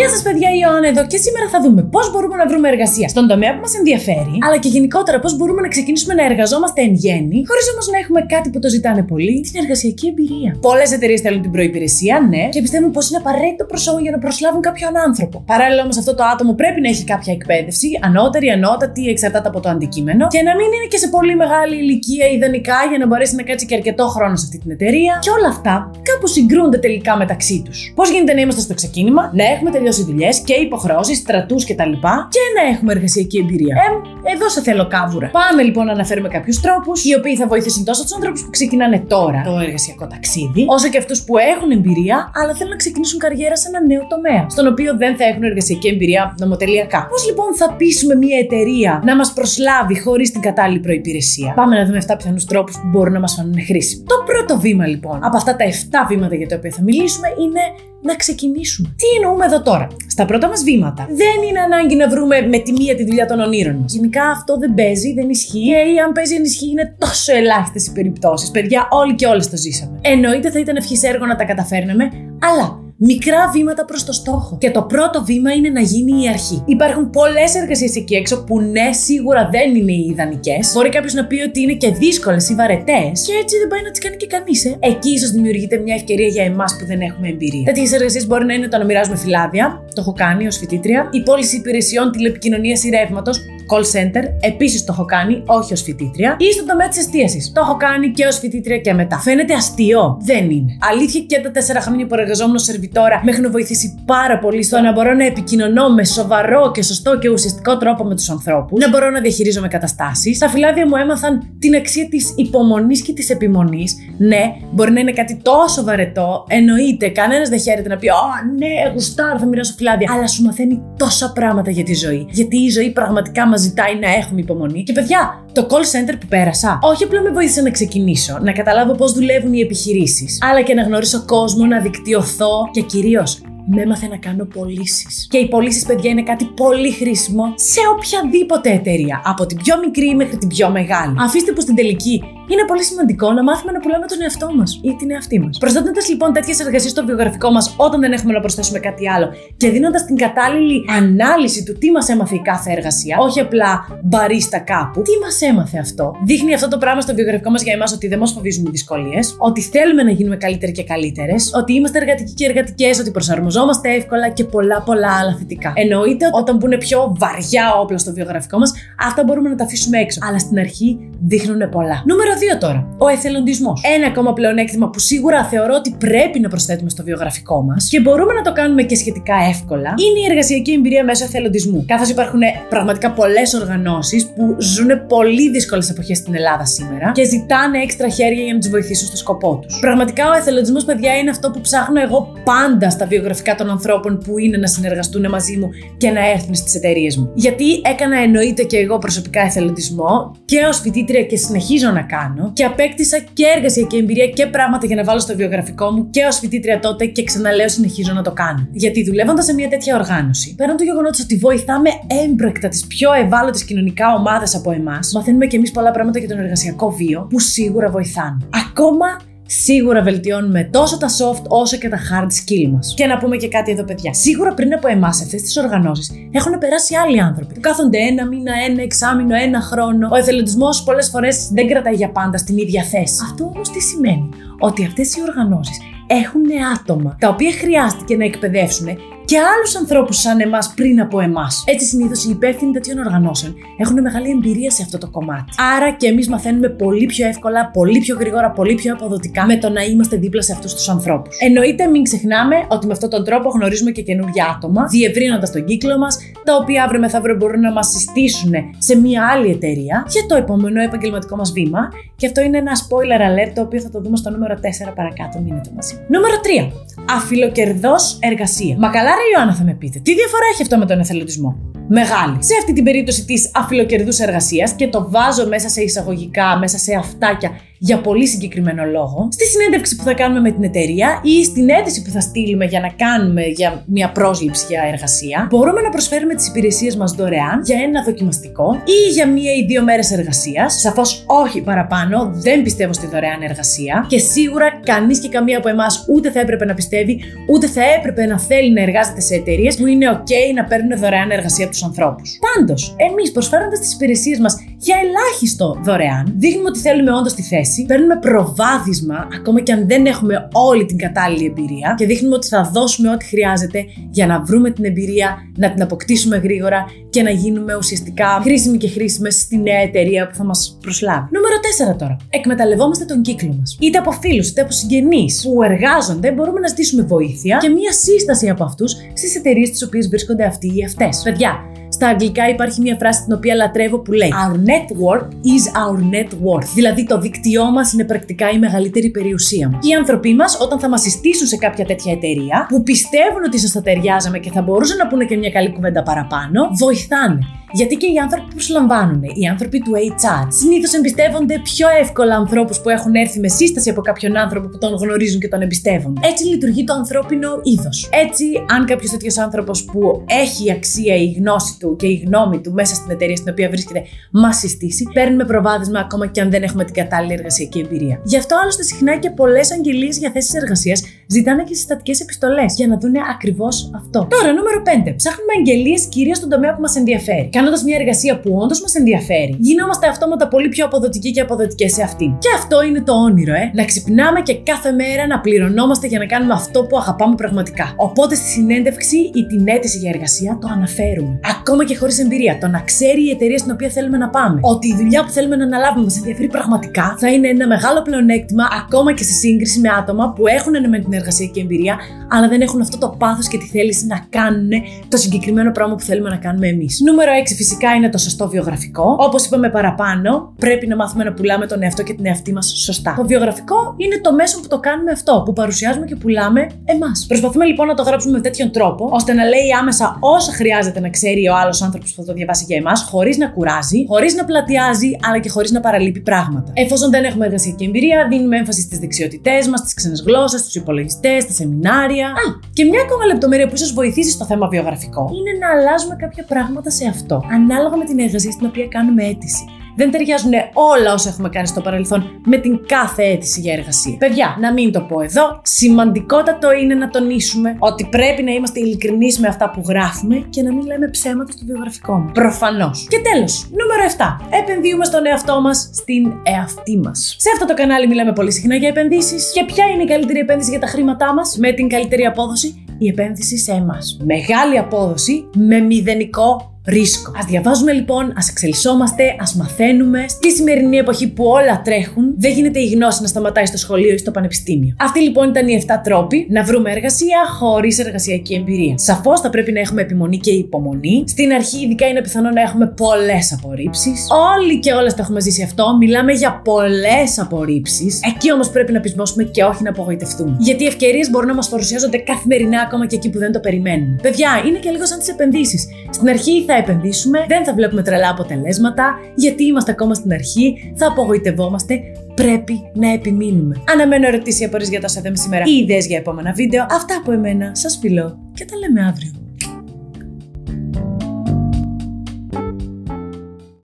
Γεια σας, παιδιά, η Ιωάννα εδώ και σήμερα θα δούμε πώς μπορούμε να βρούμε εργασία στον τομέα που μας ενδιαφέρει, αλλά και γενικότερα πώς μπορούμε να ξεκινήσουμε να εργαζόμαστε εν γέννη, χωρίς όμως να έχουμε κάτι που το ζητάνε πολύ, την εργασιακή εμπειρία. Πολλές εταιρείες θέλουν την προπηρεσία, ναι, και πιστεύουν πως είναι απαραίτητο προσώπο για να προσλάβουν κάποιον άνθρωπο. Παράλληλα όμως αυτό το άτομο πρέπει να έχει κάποια εκπαίδευση, ανώτερη, ανώτατη, εξαρτάται από το αντικείμενο, και να μην είναι και σε πολύ μεγάλη ηλικία ιδανικά για να μπορέσει να κάτσει και αρκετό χρόνο σε αυτή την εταιρεία. Και όλα αυτά κάπου συγκρούνται τελικά μεταξύ τους. Πώς γίνεται να είμαστε στο ξεκίνημα, να έχουμε τελειώσει δουλειές και υποχρεώσεις, στρατούς κτλ. Και, και να έχουμε εργασιακή εμπειρία. Ε, εδώ σε θέλω κάβουρα. Πάμε λοιπόν να αναφέρουμε κάποιους τρόπους, οι οποίοι θα βοηθήσουν τόσο τους ανθρώπους που ξεκινάνε τώρα το εργασιακό ταξίδι, όσο και αυτούς που έχουν εμπειρία, αλλά θέλουν να ξεκινήσουν καριέρα σε ένα νέο τομέα, στον οποίο δεν θα έχουν εργασιακή εμπειρία νομοτελειακά. Πώς λοιπόν θα πείσουμε μια εταιρεία να μας προσλάβει χωρίς την κατάλληλη προπηρεσία. Πάμε να δούμε 7 πιθανούς τρόπους που μπορούν να μας φανούν χρήσιμοι. Το πρώτο βήμα λοιπόν από αυτά τα 7 βήματα για τα οποία θα μιλήσουμε είναι να ξεκινήσουμε. Τι εννοούμε εδώ τώρα; Στα πρώτα μας βήματα δεν είναι ανάγκη να βρούμε με τη μία τη δουλειά των ονείρων μας. Γενικά αυτό δεν παίζει, δεν ισχύει. Ή αν παίζει, ενισχύει, είναι τόσο ελάχιστες οι περιπτώσεις. Παιδιά, όλοι και όλες το ζήσαμε. Εννοείται θα ήταν ευχής έργο να τα καταφέρναμε, αλλά μικρά βήματα προς το στόχο. Και το πρώτο βήμα είναι να γίνει η αρχή. Υπάρχουν πολλές εργασίες εκεί έξω που ναι, σίγουρα δεν είναι οι ιδανικές. Μπορεί κάποιος να πει ότι είναι και δύσκολες ή βαρετές. Και έτσι δεν πάει να τις κάνει και κανείς, ε. Εκεί ίσως δημιουργείται μια ευκαιρία για εμάς που δεν έχουμε εμπειρία. Τέτοιες εργασίες μπορεί να είναι το να μοιράζουμε φυλάδια. Το έχω κάνει ως φοιτήτρια. Η πώληση υπηρεσιών τηλεπικοινωνίας ή ρεύματος call center, επίσης το έχω κάνει, όχι ως φοιτήτρια, ή στον τομέα της εστίασης. Το έχω κάνει και ως φοιτήτρια και μετά. Φαίνεται αστείο. Δεν είναι. Αλήθεια και τα τέσσερα χρόνια που εργαζόμουν σερβιτόρα με έχουν βοηθήσει πάρα πολύ στο να μπορώ να επικοινωνώ με σοβαρό και σωστό και ουσιαστικό τρόπο με τους ανθρώπους, να μπορώ να διαχειρίζομαι καταστάσεις. Τα φυλάδια μου έμαθαν την αξία της υπομονής και της επιμονής. Ναι, μπορεί να είναι κάτι τόσο βαρετό, εννοείται, κανένας δεν χαίρεται να πει Ω, ναι, γουστάρ, θα μοιράσω φυλάδια. Αλλά σου μαθαίνει τόσα πράγματα για τη ζωή. Γιατί η ζωή πραγματικά μας ζητάει να έχουμε υπομονή. Και παιδιά, το call center που πέρασα, όχι απλά με βοήθησε να ξεκινήσω, να καταλάβω πώς δουλεύουν οι επιχειρήσεις, αλλά και να γνωρίσω κόσμο, να δικτυωθώ και κυρίως με έμαθε να κάνω πωλήσεις. Και οι πωλήσεις, παιδιά, είναι κάτι πολύ χρήσιμο σε οποιαδήποτε εταιρεία. Από την πιο μικρή μέχρι την πιο μεγάλη. Αφήστε που στην τελική είναι πολύ σημαντικό να μάθουμε να πουλάμε τον εαυτό μας ή την εαυτή μας. Προσθέτοντας λοιπόν τέτοιες εργασίες στο βιογραφικό μας όταν δεν έχουμε να προσθέσουμε κάτι άλλο και δίνοντας την κατάλληλη ανάλυση του τι μας έμαθε η κάθε εργασία, όχι απλά μπαρίστα κάπου, τι μας έμαθε αυτό; Δείχνει αυτό το πράγμα στο βιογραφικό μας για εμάς ότι δεν μας φοβίζουν οι δυσκολίες, ότι θέλουμε να γίνουμε καλύτεροι και καλύτερες, ότι είμαστε εργατικοί και εργατικές, ότι προσαρμοζόμαστε εύκολα και πολλά πολλά άλλα θετικά. Εννοείται όταν μπουν πιο βαριά όπλα στο βιογραφικό μας, αυτά μπορούμε να τα αφήσουμε έξω. Αλλά στην αρχή δείχνουν πολλά. Νούμερο 2 τώρα. Ο εθελοντισμός. Ένα ακόμα πλεονέκτημα που σίγουρα θεωρώ ότι πρέπει να προσθέτουμε στο βιογραφικό μας και μπορούμε να το κάνουμε και σχετικά εύκολα είναι η εργασιακή εμπειρία μέσω εθελοντισμού. Καθώς υπάρχουν πραγματικά πολλές οργανώσεις που ζουν πολύ δύσκολες εποχές στην Ελλάδα σήμερα και ζητάνε έξτρα χέρια για να τους βοηθήσουν στο σκοπό τους. Πραγματικά ο εθελοντισμός, παιδιά, είναι αυτό που ψάχνω εγώ πάντα στα βιογραφικά των ανθρώπων που είναι να συνεργαστούν μαζί μου και να έρθουν στις εταιρείες μου. Γιατί έκανα εννοείται και εγώ προσωπικά εθελοντισμό και ως φοιτήτρια και συνεχίζω να κάνω κάνω και απέκτησα και εργασιακή εμπειρία και πράγματα για να βάλω στο βιογραφικό μου και ως φοιτήτρια τότε και ξαναλέω συνεχίζω να το κάνω. Γιατί δουλεύοντας σε μια τέτοια οργάνωση, πέραν του γεγονότος ότι βοηθάμε έμπρακτα τις πιο ευάλωτες κοινωνικά ομάδες από εμάς, μαθαίνουμε και εμείς πολλά πράγματα για τον εργασιακό βίο που σίγουρα βοηθάνε. Ακόμα σίγουρα βελτιώνουμε τόσο τα soft όσο και τα hard skill μας. Και να πούμε και κάτι εδώ, παιδιά. Σίγουρα πριν από εμάς, αυτές τις οργανώσεις έχουν περάσει άλλοι άνθρωποι που κάθονται ένα μήνα, ένα εξάμηνο, ένα χρόνο. Ο εθελοντισμός πολλές φορές δεν κρατάει για πάντα στην ίδια θέση. Αυτό όμως τι σημαίνει, ότι αυτές οι οργανώσεις έχουν άτομα τα οποία χρειάστηκε να εκπαιδεύσουν και άλλους ανθρώπους σαν εμάς πριν από εμάς. Έτσι, συνήθως οι υπεύθυνοι τέτοιων οργανώσεων έχουν μεγάλη εμπειρία σε αυτό το κομμάτι. Άρα και εμείς μαθαίνουμε πολύ πιο εύκολα, πολύ πιο γρήγορα, πολύ πιο αποδοτικά με το να είμαστε δίπλα σε αυτούς τους ανθρώπους. Εννοείται, μην ξεχνάμε ότι με αυτόν τον τρόπο γνωρίζουμε και καινούργια άτομα, διευρύνοντας τον κύκλο μας, τα οποία αύριο μεθαύριο μπορούν να μας συστήσουν σε μια άλλη εταιρεία για το επόμενο επαγγελματικό μας βήμα. Και αυτό είναι ένα spoiler alert το οποίο θα το δούμε στο νούμερο 4 παρακάτω. Μείνετε μαζί. Νούμερο 3. Αφιλοκερδός εργασία. Μα καλά, ρε Ιωάννα, θα με πείτε. Τι διαφορά έχει αυτό με τον εθελοντισμό; Μεγάλη. Σε αυτή την περίπτωση της αφιλοκερδούς εργασίας και το βάζω μέσα σε εισαγωγικά, μέσα σε αυτάκια για πολύ συγκεκριμένο λόγο, στη συνέντευξη που θα κάνουμε με την εταιρεία ή στην αίτηση που θα στείλουμε για να κάνουμε για μια πρόσληψη για εργασία, μπορούμε να προσφέρουμε τις υπηρεσίες μας δωρεάν για ένα δοκιμαστικό ή για μία ή δύο μέρες εργασίας. Σαφώς όχι παραπάνω, δεν πιστεύω στη δωρεάν εργασία και σίγουρα κανείς και καμία από εμάς ούτε θα έπρεπε να πιστεύει, ούτε θα έπρεπε να θέλει να εργάζεται σε εταιρείες που είναι OK να παίρνουν δωρεάν εργασία από τους ανθρώπους. Πάντως, εμείς προσφέροντα τι υπηρεσίες μας για ελάχιστο δωρεάν, δείχνουμε ότι θέλουμε όντως τη θέση, παίρνουμε προβάδισμα, ακόμα και αν δεν έχουμε όλη την κατάλληλη εμπειρία, και δείχνουμε ότι θα δώσουμε ό,τι χρειάζεται για να βρούμε την εμπειρία, να την αποκτήσουμε γρήγορα και να γίνουμε ουσιαστικά χρήσιμοι και χρήσιμες στη νέα εταιρεία που θα μας προσλάβει. Νούμερο 4 τώρα. Εκμεταλλευόμαστε τον κύκλο μας. Είτε από φίλους είτε από συγγενείς που εργάζονται, μπορούμε να ζητήσουμε βοήθεια και μία σύσταση από αυτούς στις εταιρείες στις οποίες βρίσκονται αυτοί ή αυτές. Παιδιά, στα αγγλικά υπάρχει μια φράση την οποία λατρεύω που λέει Our network is our net worth. Δηλαδή το δίκτυό μας είναι πρακτικά η μεγαλύτερη περιουσία μας. Οι άνθρωποι μας, όταν θα μας συστήσουν σε κάποια τέτοια εταιρεία, που πιστεύουν ότι σας θα ταιριάζαμε και θα μπορούσαν να πούνε και μια καλή κουβέντα παραπάνω, βοηθάνε. Γιατί και οι άνθρωποι που προσλαμβάνουν, οι άνθρωποι του HR, συνήθως εμπιστεύονται πιο εύκολα ανθρώπους που έχουν έρθει με σύσταση από κάποιον άνθρωπο που τον γνωρίζουν και τον εμπιστεύονται. Έτσι λειτουργεί το ανθρώπινο είδος. Έτσι, αν κάποιος τέτοιος άνθρωπος που έχει αξία η γνώση του και η γνώμη του μέσα στην εταιρεία στην οποία βρίσκεται μας συστήσει, παίρνουμε προβάδισμα ακόμα και αν δεν έχουμε την κατάλληλη εργασιακή εμπειρία. Γι' αυτό άλλωστε συχνά και πολλές αγγελίες για θέσεις εργασίας ζητάνε και συστατικές επιστολές για να δουν ακριβώς αυτό. Τώρα, νούμερο 5. Ψάχνουμε αγγελίες κυρίως στον τομέα που μας ενδιαφέρει. Κάνοντας μια εργασία που όντως μας ενδιαφέρει, γινόμαστε αυτόματα πολύ πιο αποδοτικοί και αποδοτικές σε αυτήν. Και αυτό είναι το όνειρο, ε. Να ξυπνάμε και κάθε μέρα να πληρωνόμαστε για να κάνουμε αυτό που αγαπάμε πραγματικά. Οπότε στη συνέντευξη ή την αίτηση για εργασία το αναφέρουμε. Ακόμα και χωρίς εμπειρία. Το να ξέρει η εταιρεία στην οποία θέλουμε να πάμε. Ότι η δουλειά που θέλουμε να αναλάβουμε μας ενδιαφέρει πραγματικά θα είναι ένα μεγάλο πλεονέκτημα ακόμα και σε σύγκριση με άτομα που έχουν με την εργασιακή εμπειρία, αλλά δεν έχουν αυτό το πάθος και τη θέληση να κάνουν το συγκεκριμένο πράγμα που θέλουμε να κάνουμε εμείς. Νούμερο 6 φυσικά είναι το σωστό βιογραφικό. Όπως είπαμε παραπάνω, πρέπει να μάθουμε να πουλάμε τον εαυτό και την εαυτή μας σωστά. Το βιογραφικό είναι το μέσο που το κάνουμε αυτό, που παρουσιάζουμε και πουλάμε εμάς. Προσπαθούμε λοιπόν να το γράψουμε με τέτοιον τρόπο, ώστε να λέει άμεσα όσα χρειάζεται να ξέρει ο άλλος άνθρωπος που θα το διαβάσει για εμάς, χωρίς να κουράζει, χωρίς να πλατιάζει, αλλά και χωρίς να παραλείπει πράγματα. Εφόσον δεν έχουμε εργασιακή εμπειρία, δίνουμε έμφαση στις δεξιότητές μας, στις ξένες γλώσσες, στους υπολογιστές, στα σεμινάρια. Α, και μια ακόμα λεπτομέρεια που ίσως βοηθήσει στο θέμα βιογραφικό είναι να αλλάζουμε κάποια πράγματα σε αυτό, ανάλογα με την εργασία στην οποία κάνουμε αίτηση δεν ταιριάζουν όλα όσα έχουμε κάνει στο παρελθόν με την κάθε αίτηση για εργασία. Παιδιά, να μην το πω εδώ, σημαντικότατο είναι να τονίσουμε ότι πρέπει να είμαστε ειλικρινείς με αυτά που γράφουμε και να μην λέμε ψέματα στο βιογραφικό μας. Προφανώς. Και τέλος, νούμερο 7. Επενδύουμε στον εαυτό μας, στην εαυτή μας. Σε αυτό το κανάλι μιλάμε πολύ συχνά για επενδύσεις. Και ποια είναι η καλύτερη επένδυση για τα χρήματά μας, με την καλύτερη απόδοση, η επένδυση σε εμάς. Μεγάλη απόδοση με μηδενικό ρίσκο. Α διαβάζουμε λοιπόν, ας εξελισσόμαστε, ας μαθαίνουμε. Στη σημερινή εποχή που όλα τρέχουν, δεν γίνεται η γνώση να σταματάει στο σχολείο ή στο πανεπιστήμιο. Αυτοί λοιπόν ήταν οι 7 τρόποι να βρούμε εργασία χωρίς εργασιακή εμπειρία. Σαφώς θα πρέπει να έχουμε επιμονή και υπομονή. Στην αρχή, ειδικά, είναι πιθανό να έχουμε πολλές απορρίψεις. Όλοι και όλες το έχουμε ζήσει αυτό. Μιλάμε για πολλές απορρίψεις. Εκεί όμως πρέπει να πεισμώσουμε και όχι να απογοητευτούμε. Γιατί οι ευκαιρίες μπορούν να μας παρουσιάζονται καθημερινά ακόμα και εκεί που δεν το περιμένουμε. Παιδιά, είναι και λίγο σαν τις επενδύσεις. Στην αρχή θα επενδύσουμε, δεν θα βλέπουμε τρελά αποτελέσματα, γιατί είμαστε ακόμα στην αρχή, θα απογοητευόμαστε, πρέπει να επιμείνουμε. Αναμένω ερωτήσεις ή απορίε για το σε σήμερα ή ιδέες για επόμενα βίντεο. Αυτά από εμένα, σας φιλώ και τα λέμε αύριο.